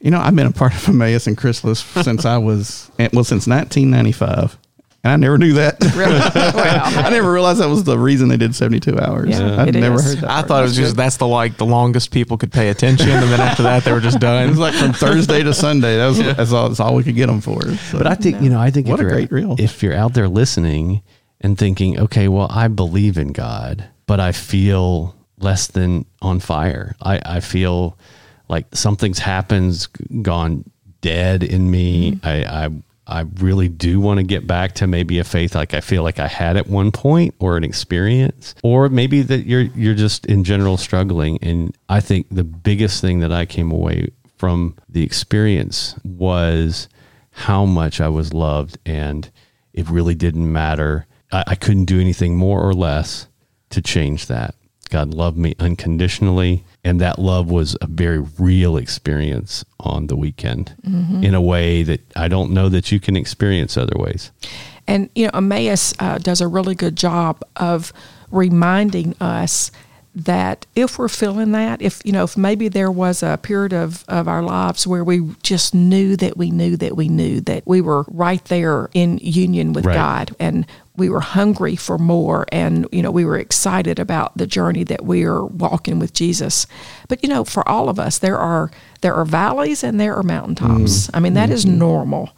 You know, I've been a part of Emmaus and Chrysalis <laughs> since I was, well, since 1995. And I never knew that. <laughs> Really? Well, <laughs> I never realized that was the reason they did 72 hours. Yeah, I'd never is. heard that. I part. thought it was just that's the like the longest people could pay attention, and then after that they were just done. It was like from Thursday to Sunday. That was that's, all, that's all we could get them for. So- but I think you know, I think What if a you're, great reel. if you're out there listening and thinking, okay, well, I believe in God, but I feel less than on fire. I, I feel like something's happened, gone dead in me. Mm-hmm. I, I I really do want to get back to maybe a faith like I feel like I had at one point or an experience or maybe that you're you're just in general struggling and I think the biggest thing that I came away from the experience was how much I was loved and it really didn't matter. I, I couldn't do anything more or less to change that. God loved me unconditionally, and that love was a very real experience on the weekend in a way that I don't know that you can experience other ways. And you know, Emmaus uh, does a really good job of reminding us that if we're feeling that, if you know, if maybe there was a period of, of our lives where we just knew that we knew that we knew that we were right there in union with Right. God and we were hungry for more and you know we were excited about the journey that we are walking with Jesus. But you know, for all of us there are there are valleys and there are mountaintops. Mm. I mean, that is mm-hmm. normal.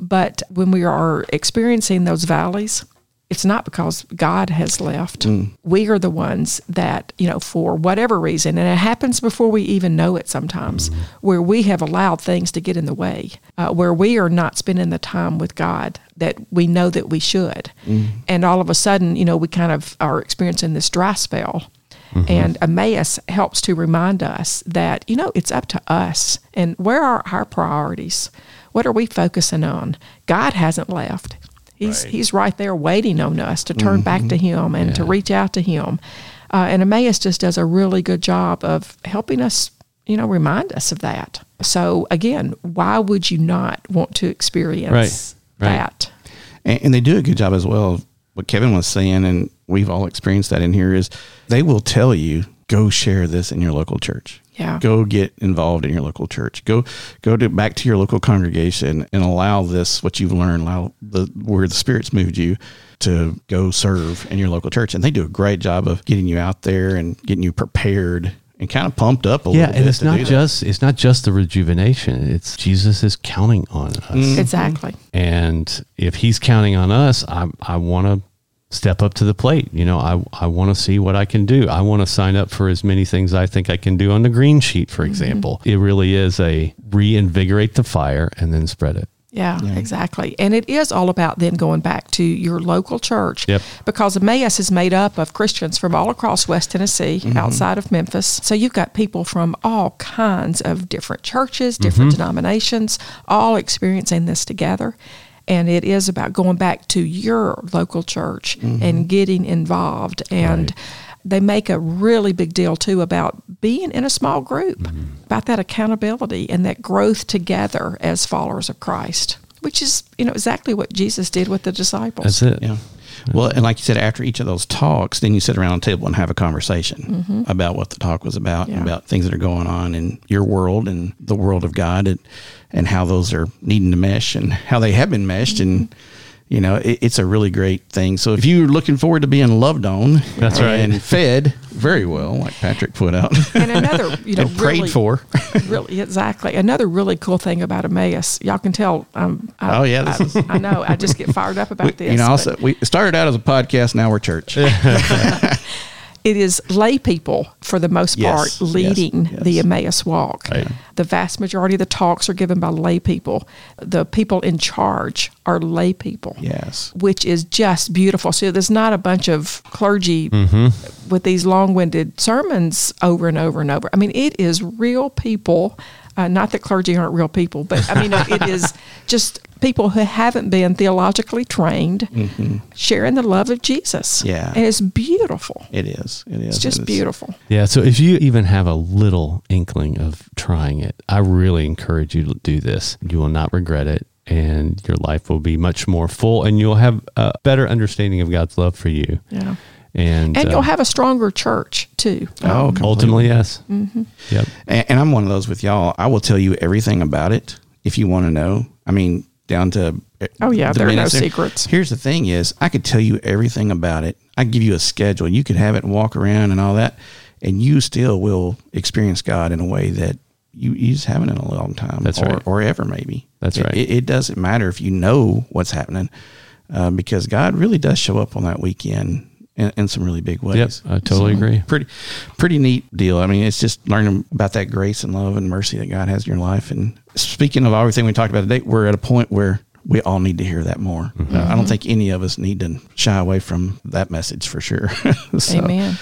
But when we are experiencing those valleys, it's not because God has left. Mm. We are the ones that, you know, for whatever reason, and it happens before we even know it sometimes, where we have allowed things to get in the way, uh, where we are not spending the time with God that we know that we should. Mm. And all of a sudden, you know, we kind of are experiencing this dry spell. Mm-hmm. And Emmaus helps to remind us that, you know, it's up to us. And where are our priorities? What are we focusing on? God hasn't left. He's he's right there waiting on us to turn back to him and to reach out to him. Uh, and Emmaus just does a really good job of helping us, you know, remind us of that. So again, why would you not want to experience Right, right. that? and, and they do a good job as well. What Kevin was saying, and we've all experienced that in here, is they will tell you go share this in your local church. Yeah. Go get involved in your local church. Go go to back to your local congregation and allow this what you've learned, allow the where the spirits moved you to go serve in your local church. And they do a great job of getting you out there and getting you prepared and kind of pumped up a Yeah, little bit. Yeah, and it's to not do that. just it's not just the rejuvenation. It's Jesus is counting on us. Mm-hmm. Exactly. And if he's counting on us, I I want to step up to the plate. You know, I I want to see what I can do. I want to sign up for as many things I think I can do on the green sheet, for mm-hmm. example. It really is a reinvigorate the fire and then spread it. Yeah, exactly. And it is all about then going back to your local church. Yep. Because Emmaus is made up of Christians from all across West Tennessee, mm-hmm. outside of Memphis. So you've got people from all kinds of different churches, different mm-hmm. denominations, all experiencing this together. And it is about going back to your local church mm-hmm. and getting involved. And they make a really big deal too about being in a small group, mm-hmm. about that accountability and that growth together as followers of Christ, which is you know exactly what Jesus did with the disciples. That's it. Yeah. Well, and like you said, after each of those talks, then you sit around a table and have a conversation mm-hmm. about what the talk was about, Yeah. and about things that are going on in your world and the world of God, and, and how those are needing to mesh and how they have been meshed. And, mm-hmm. You know, it, it's a really great thing. So if you're looking forward to being loved on That's right. and fed very well, like Patrick put out, And another, <laughs> you know, and prayed really, for. <laughs> really exactly. Another really cool thing about Emmaus, y'all can tell. Um, I, Oh, yeah, this I, is- I know. I just get fired up <laughs> about this. you know, but- we started out as a podcast, now we're church. It is lay people for the most Yes, part yes, leading the. Emmaus walk. Right. The vast majority of the talks are given by lay people. The people in charge are lay people. Yes. Which is just beautiful. So there's not a bunch of clergy mm-hmm. with these long winded sermons over and over and over. I mean, it is real people. Uh, not that clergy aren't real people, but I mean, it is <laughs> just people who haven't been theologically trained sharing the love of Jesus. Yeah. And it's beautiful. It is. It is. It's just It is. beautiful. Yeah. So if you even have a little inkling of trying it, I really encourage you to do this. You will not regret it. And your life will be much more full, and you'll have a better understanding of God's love for you. Yeah. And, And uh, you'll have a stronger church too. Oh, completely. ultimately, yes. Mm-hmm. Yep. And, and I'm one of those with y'all. I will tell you everything about it if you want to know. I mean, down to Oh, yeah, the there are no minutes. secrets. Here's the thing: is I could tell you everything about it. I give you a schedule. You could have it and walk around and all that, and you still will experience God in a way that you, you just haven't in a long time, That's or, right. or ever maybe. That's It- right. It, it doesn't matter if you know what's happening, uh, because God really does show up on that weekend in, in some really big ways. Yep, I totally agree. Pretty, pretty neat deal. I mean, it's just learning about that grace and love and mercy that God has in your life. And speaking of everything we talked about today, we're at a point where we all need to hear that more. Mm-hmm. Uh, I don't think any of us need to shy away from that message for sure. <laughs> So- Amen.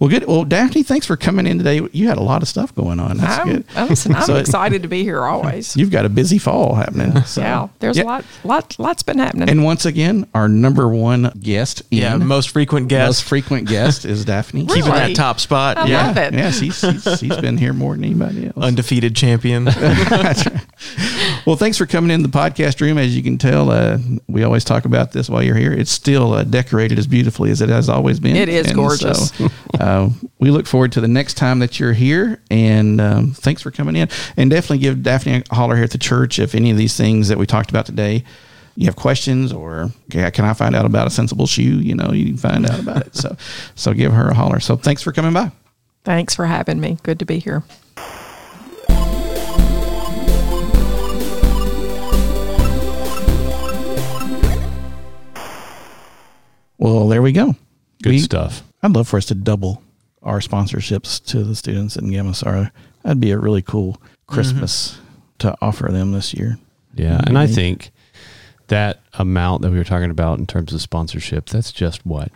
Well, good. Well, Daphne, thanks for coming in today. You had a lot of stuff going on. That's I'm, good. I'm, listen, I'm So- excited to be here always. <laughs> You've got a busy fall happening. So. yeah, there's Yeah. a lot, lot, lots been happening. And once again, our number one guest, Yeah, in, most frequent guest. most guest. frequent guest is Daphne. Really? Keeping that top spot. I yeah. love it. Yes, he's, he's, he's been here more than anybody else. Undefeated champion. <laughs> Well, thanks for coming in the podcast room. As you can tell, uh, we always talk about this while you're here. It's still uh, decorated as beautifully as it has always been. It is And gorgeous. so, uh, we look forward to the next time that you're here. And um, thanks for coming in. And definitely give Daphne a holler here at the church if any of these things that we talked about today. You have questions, or okay, can I find out about a sensible shoe? You know, you can find out about it. So, so give her a holler. So, thanks for coming by. Thanks for having me. Good to be here. Well, there we go. Good We- stuff. I'd love for us to double our sponsorships to the students in Gamasara. That'd be a really cool Christmas to offer them this year. Yeah. And I think that amount that we were talking about in terms of sponsorship, that's just what?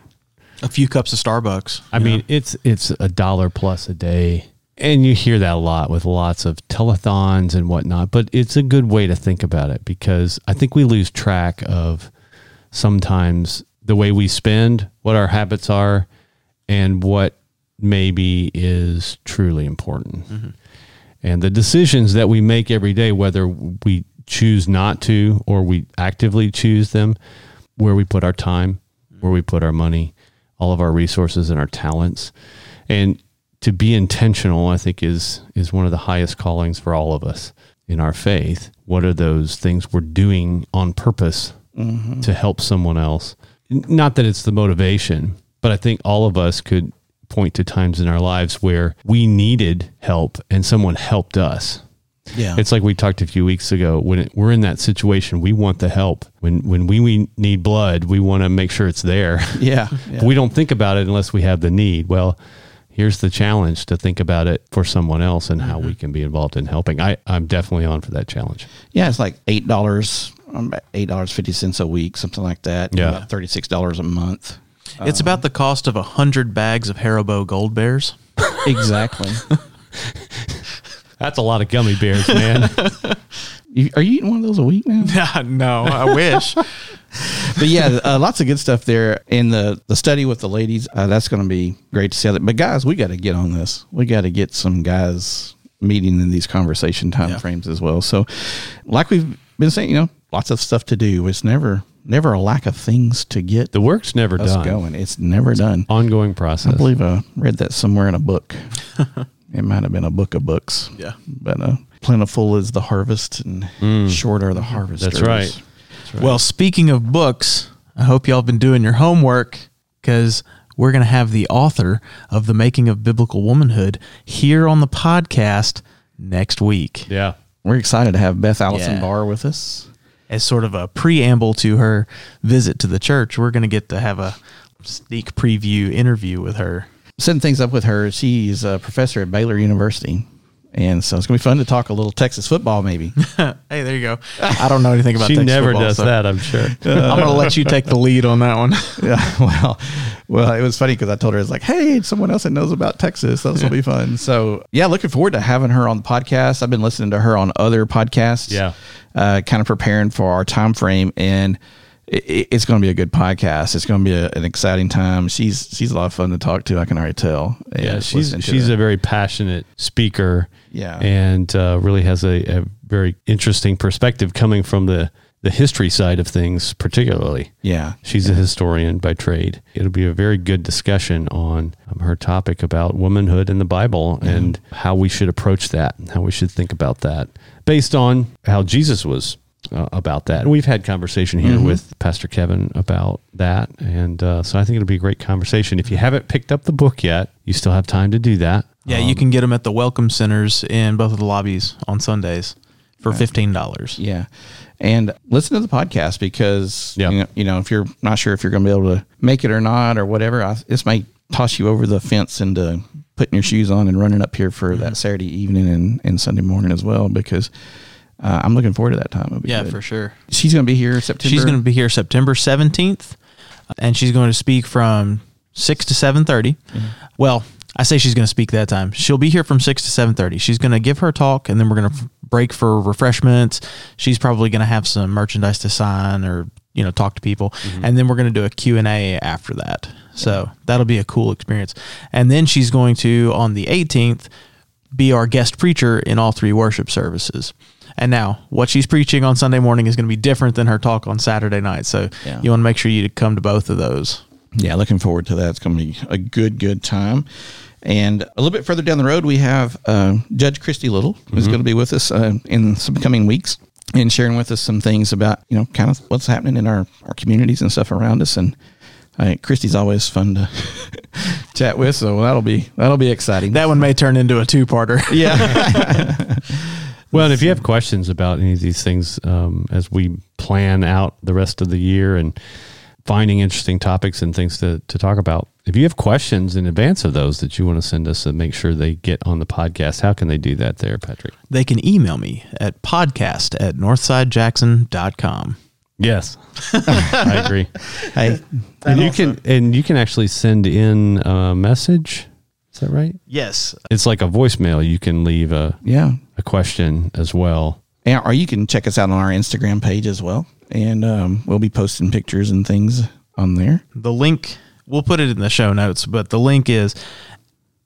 a few cups of Starbucks. I mean, it's it's a dollar plus a day. And you hear that a lot with lots of telethons and whatnot, but it's a good way to think about it because I think we lose track of sometimes the way we spend, what our habits are, and what maybe is truly important. Mm-hmm. And the decisions that we make every day, whether we choose not to or we actively choose them, where we put our time, where we put our money, all of our resources and our talents. And to be intentional, I think is is one of the highest callings for all of us in our faith. What are those things we're doing on purpose mm-hmm. to help someone else? Not that it's the motivation, but I think all of us could point to times in our lives where we needed help and someone helped us. Yeah. It's like we talked a few weeks ago. When it, we're in that situation, we want the help. When when we, we need blood, we want to make sure it's there. <laughs> yeah. <laughs> yeah. We don't think about it unless we have the need. Well, here's the challenge to think about it for someone else and how we can be involved in helping. I, I'm definitely on for that challenge. Yeah, it's like eight dollars, um, eight dollars fifty cents a week, something like that. Yeah. about thirty six dollars a month. It's about the cost of a hundred bags of Haribo Gold Bears. <laughs> Exactly. <laughs> That's a lot of gummy bears, man. <laughs> you, are you eating one of those a week now? no, I wish. but yeah, uh, lots of good stuff there. in the the study with the ladies, uh, that's going to be great to see. That, but guys, we got to get on this. We got to get some guys meeting in these conversation time Yeah. frames as well. So, like we've been saying, you know, lots of stuff to do. It's never never a lack of things to get the work's never us done. going. It's never done. Ongoing process. I believe I read that somewhere in a book. <laughs> it might have been a book of books. Yeah. But uh, plentiful is the harvest and short are the harvesters. That's right. Well, speaking of books, I hope y'all been doing your homework because we're going to have the author of The Making of Biblical Womanhood here on the podcast next week. Yeah. We're excited to have Beth Allison Yeah. Barr with us. As sort of a preamble to her visit to the church, we're going to get to have a sneak preview interview with her. setting things up with her. She's a professor at Baylor University. And so it's gonna be fun to talk a little Texas football, maybe. <laughs> Hey, there you go. I don't know anything about She Texas never football, does so that, I'm sure. <laughs> I'm going to let you take the lead on that one. <laughs> yeah, well, well, it was funny because I told her it's like, hey, someone else that knows about Texas. This will be fun. So yeah, looking forward to having her on the podcast. I've been listening to her on other podcasts. Yeah. uh, kind of preparing for our time frame, and it, it's going to be a good podcast. It's going to be a, an exciting time. She's she's a lot of fun to talk to. I can already tell. Yeah, she's she's her. a very passionate speaker. Yeah. and uh, really has a, a very interesting perspective coming from the the history side of things, particularly. yeah. She's a historian by trade. It'll be a very good discussion on um, her topic about womanhood in the Bible and how we should approach that, how we should think about that, based on how Jesus was uh, about that. And we've had conversation here with Pastor Kevin about that, and uh, so I think it'll be a great conversation. If you haven't picked up the book yet, you still have time to do that. Yeah, you can get them at the welcome centers in both of the lobbies on Sundays for $15. Yeah. And listen to the podcast because Yeah. you, know, you know if you're not sure if you're going to be able to make it or not or whatever, I, this might toss you over the fence into putting your shoes on and running up here for Mm-hmm. that Saturday evening and, and Sunday morning as well because uh, I'm looking forward to that time. Yeah, good. for sure. She's going to be here September. She's going to be here September 17th, and she's going to speak from 6 to 7.30. Well, I say she's going to speak that time. She'll be here from 6 to 7.30. She's going to give her talk, and then we're going to break for refreshments. She's probably going to have some merchandise to sign or, you know, talk to people. And then we're going to do a Q&A after that. So that'll be a cool experience. And then she's going to, on the 18th, be our guest preacher in all three worship services. And now, what she's preaching on Sunday morning is going to be different than her talk on Saturday night. So Yeah. you want to make sure you come to both of those. yeah, looking forward to that. It's going to be a good, good time. And a little bit further down the road, we have uh, Judge Christy Little, who's going to be with us uh, in some coming weeks and sharing with us some things about, you know, kind of what's happening in our, our communities and stuff around us. And uh, Christy's always fun to <laughs> chat with, so that'll be that'll be exciting. That one may turn into a two-parter. yeah, <laughs> <laughs> Well, and if you have questions about any of these things um, as we plan out the rest of the year and finding interesting topics and things to, to talk about, if you have questions in advance of those that you want to send us and make sure they get on the podcast, how can they do that there, Patrick? They can email me at podcast at northsidejackson.com. Yes, I agree. <laughs> hey, and you can and you can actually send in a message. Is that right? Yes. It's like a voicemail. You can leave a, yeah. a question as well. And, or you can check us out on our Instagram page as well, and um, we'll be posting pictures and things on there. The link, we'll put it in the show notes, but the link is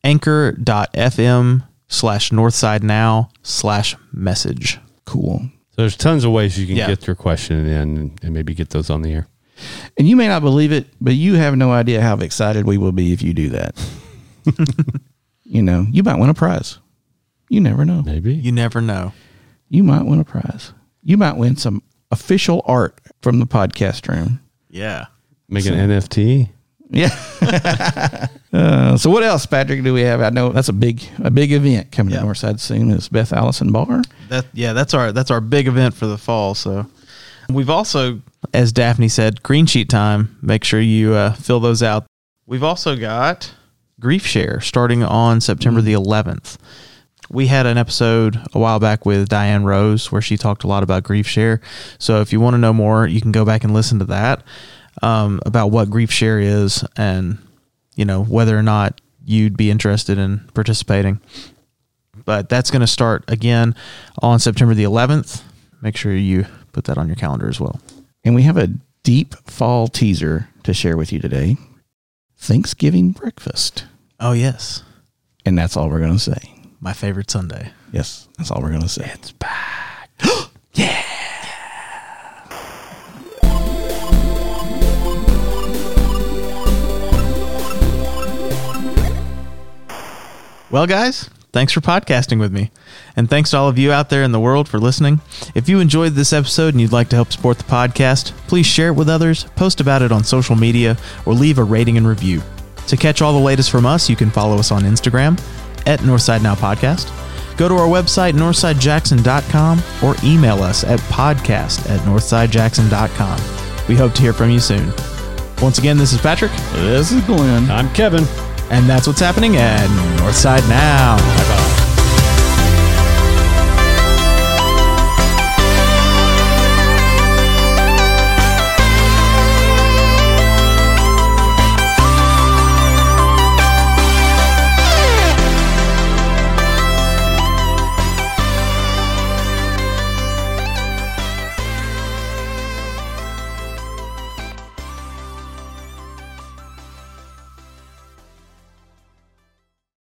anchor.fm slash northside now slash message. Cool. So there's tons of ways you can Yeah. get your question in and, and maybe get those on the air. And you may not believe it, but you have no idea how excited we will be if you do that. <laughs> you know, you might win a prize. You never know. Maybe. You never know. You might win a prize. You might win some official art from the podcast room. Yeah. Make an NFT. Yeah. <laughs> uh, so what else, Patrick? Do we have? I know that's a big a big event coming Yeah. to Northside soon. Is Beth Allison Barr? That yeah, that's our that's our big event for the fall. So we've also, as Daphne said, green sheet time. Make sure you uh, fill those out. We've also got grief share starting on September the 11th. We had an episode a while back with Diane Rose where she talked a lot about grief share. So if you want to know more, you can go back and listen to that um, about what grief share is and you know whether or not you'd be interested in participating but that's going to start again on September the 11th. Make sure you put that on your calendar as well. And we have a deep fall teaser to share with you today. Thanksgiving breakfast. Oh, yes. And that's all we're going to say. My favorite Sunday. Yes, that's all we're going to say. It's back. <gasps> Yeah. Well, guys, thanks for podcasting with me. And thanks to all of you out there in the world for listening. If you enjoyed this episode and you'd like to help support the podcast, please share it with others, post about it on social media, or leave a rating and review. To catch all the latest from us, you can follow us on Instagram at Northside Now Podcast. Go to our website, northsidejackson.com, or email us at podcast at northsidejackson.com. We hope to hear from you soon. Once again, this is Patrick. This is Glenn. I'm Kevin. And that's what's happening at Northside Now. Bye bye.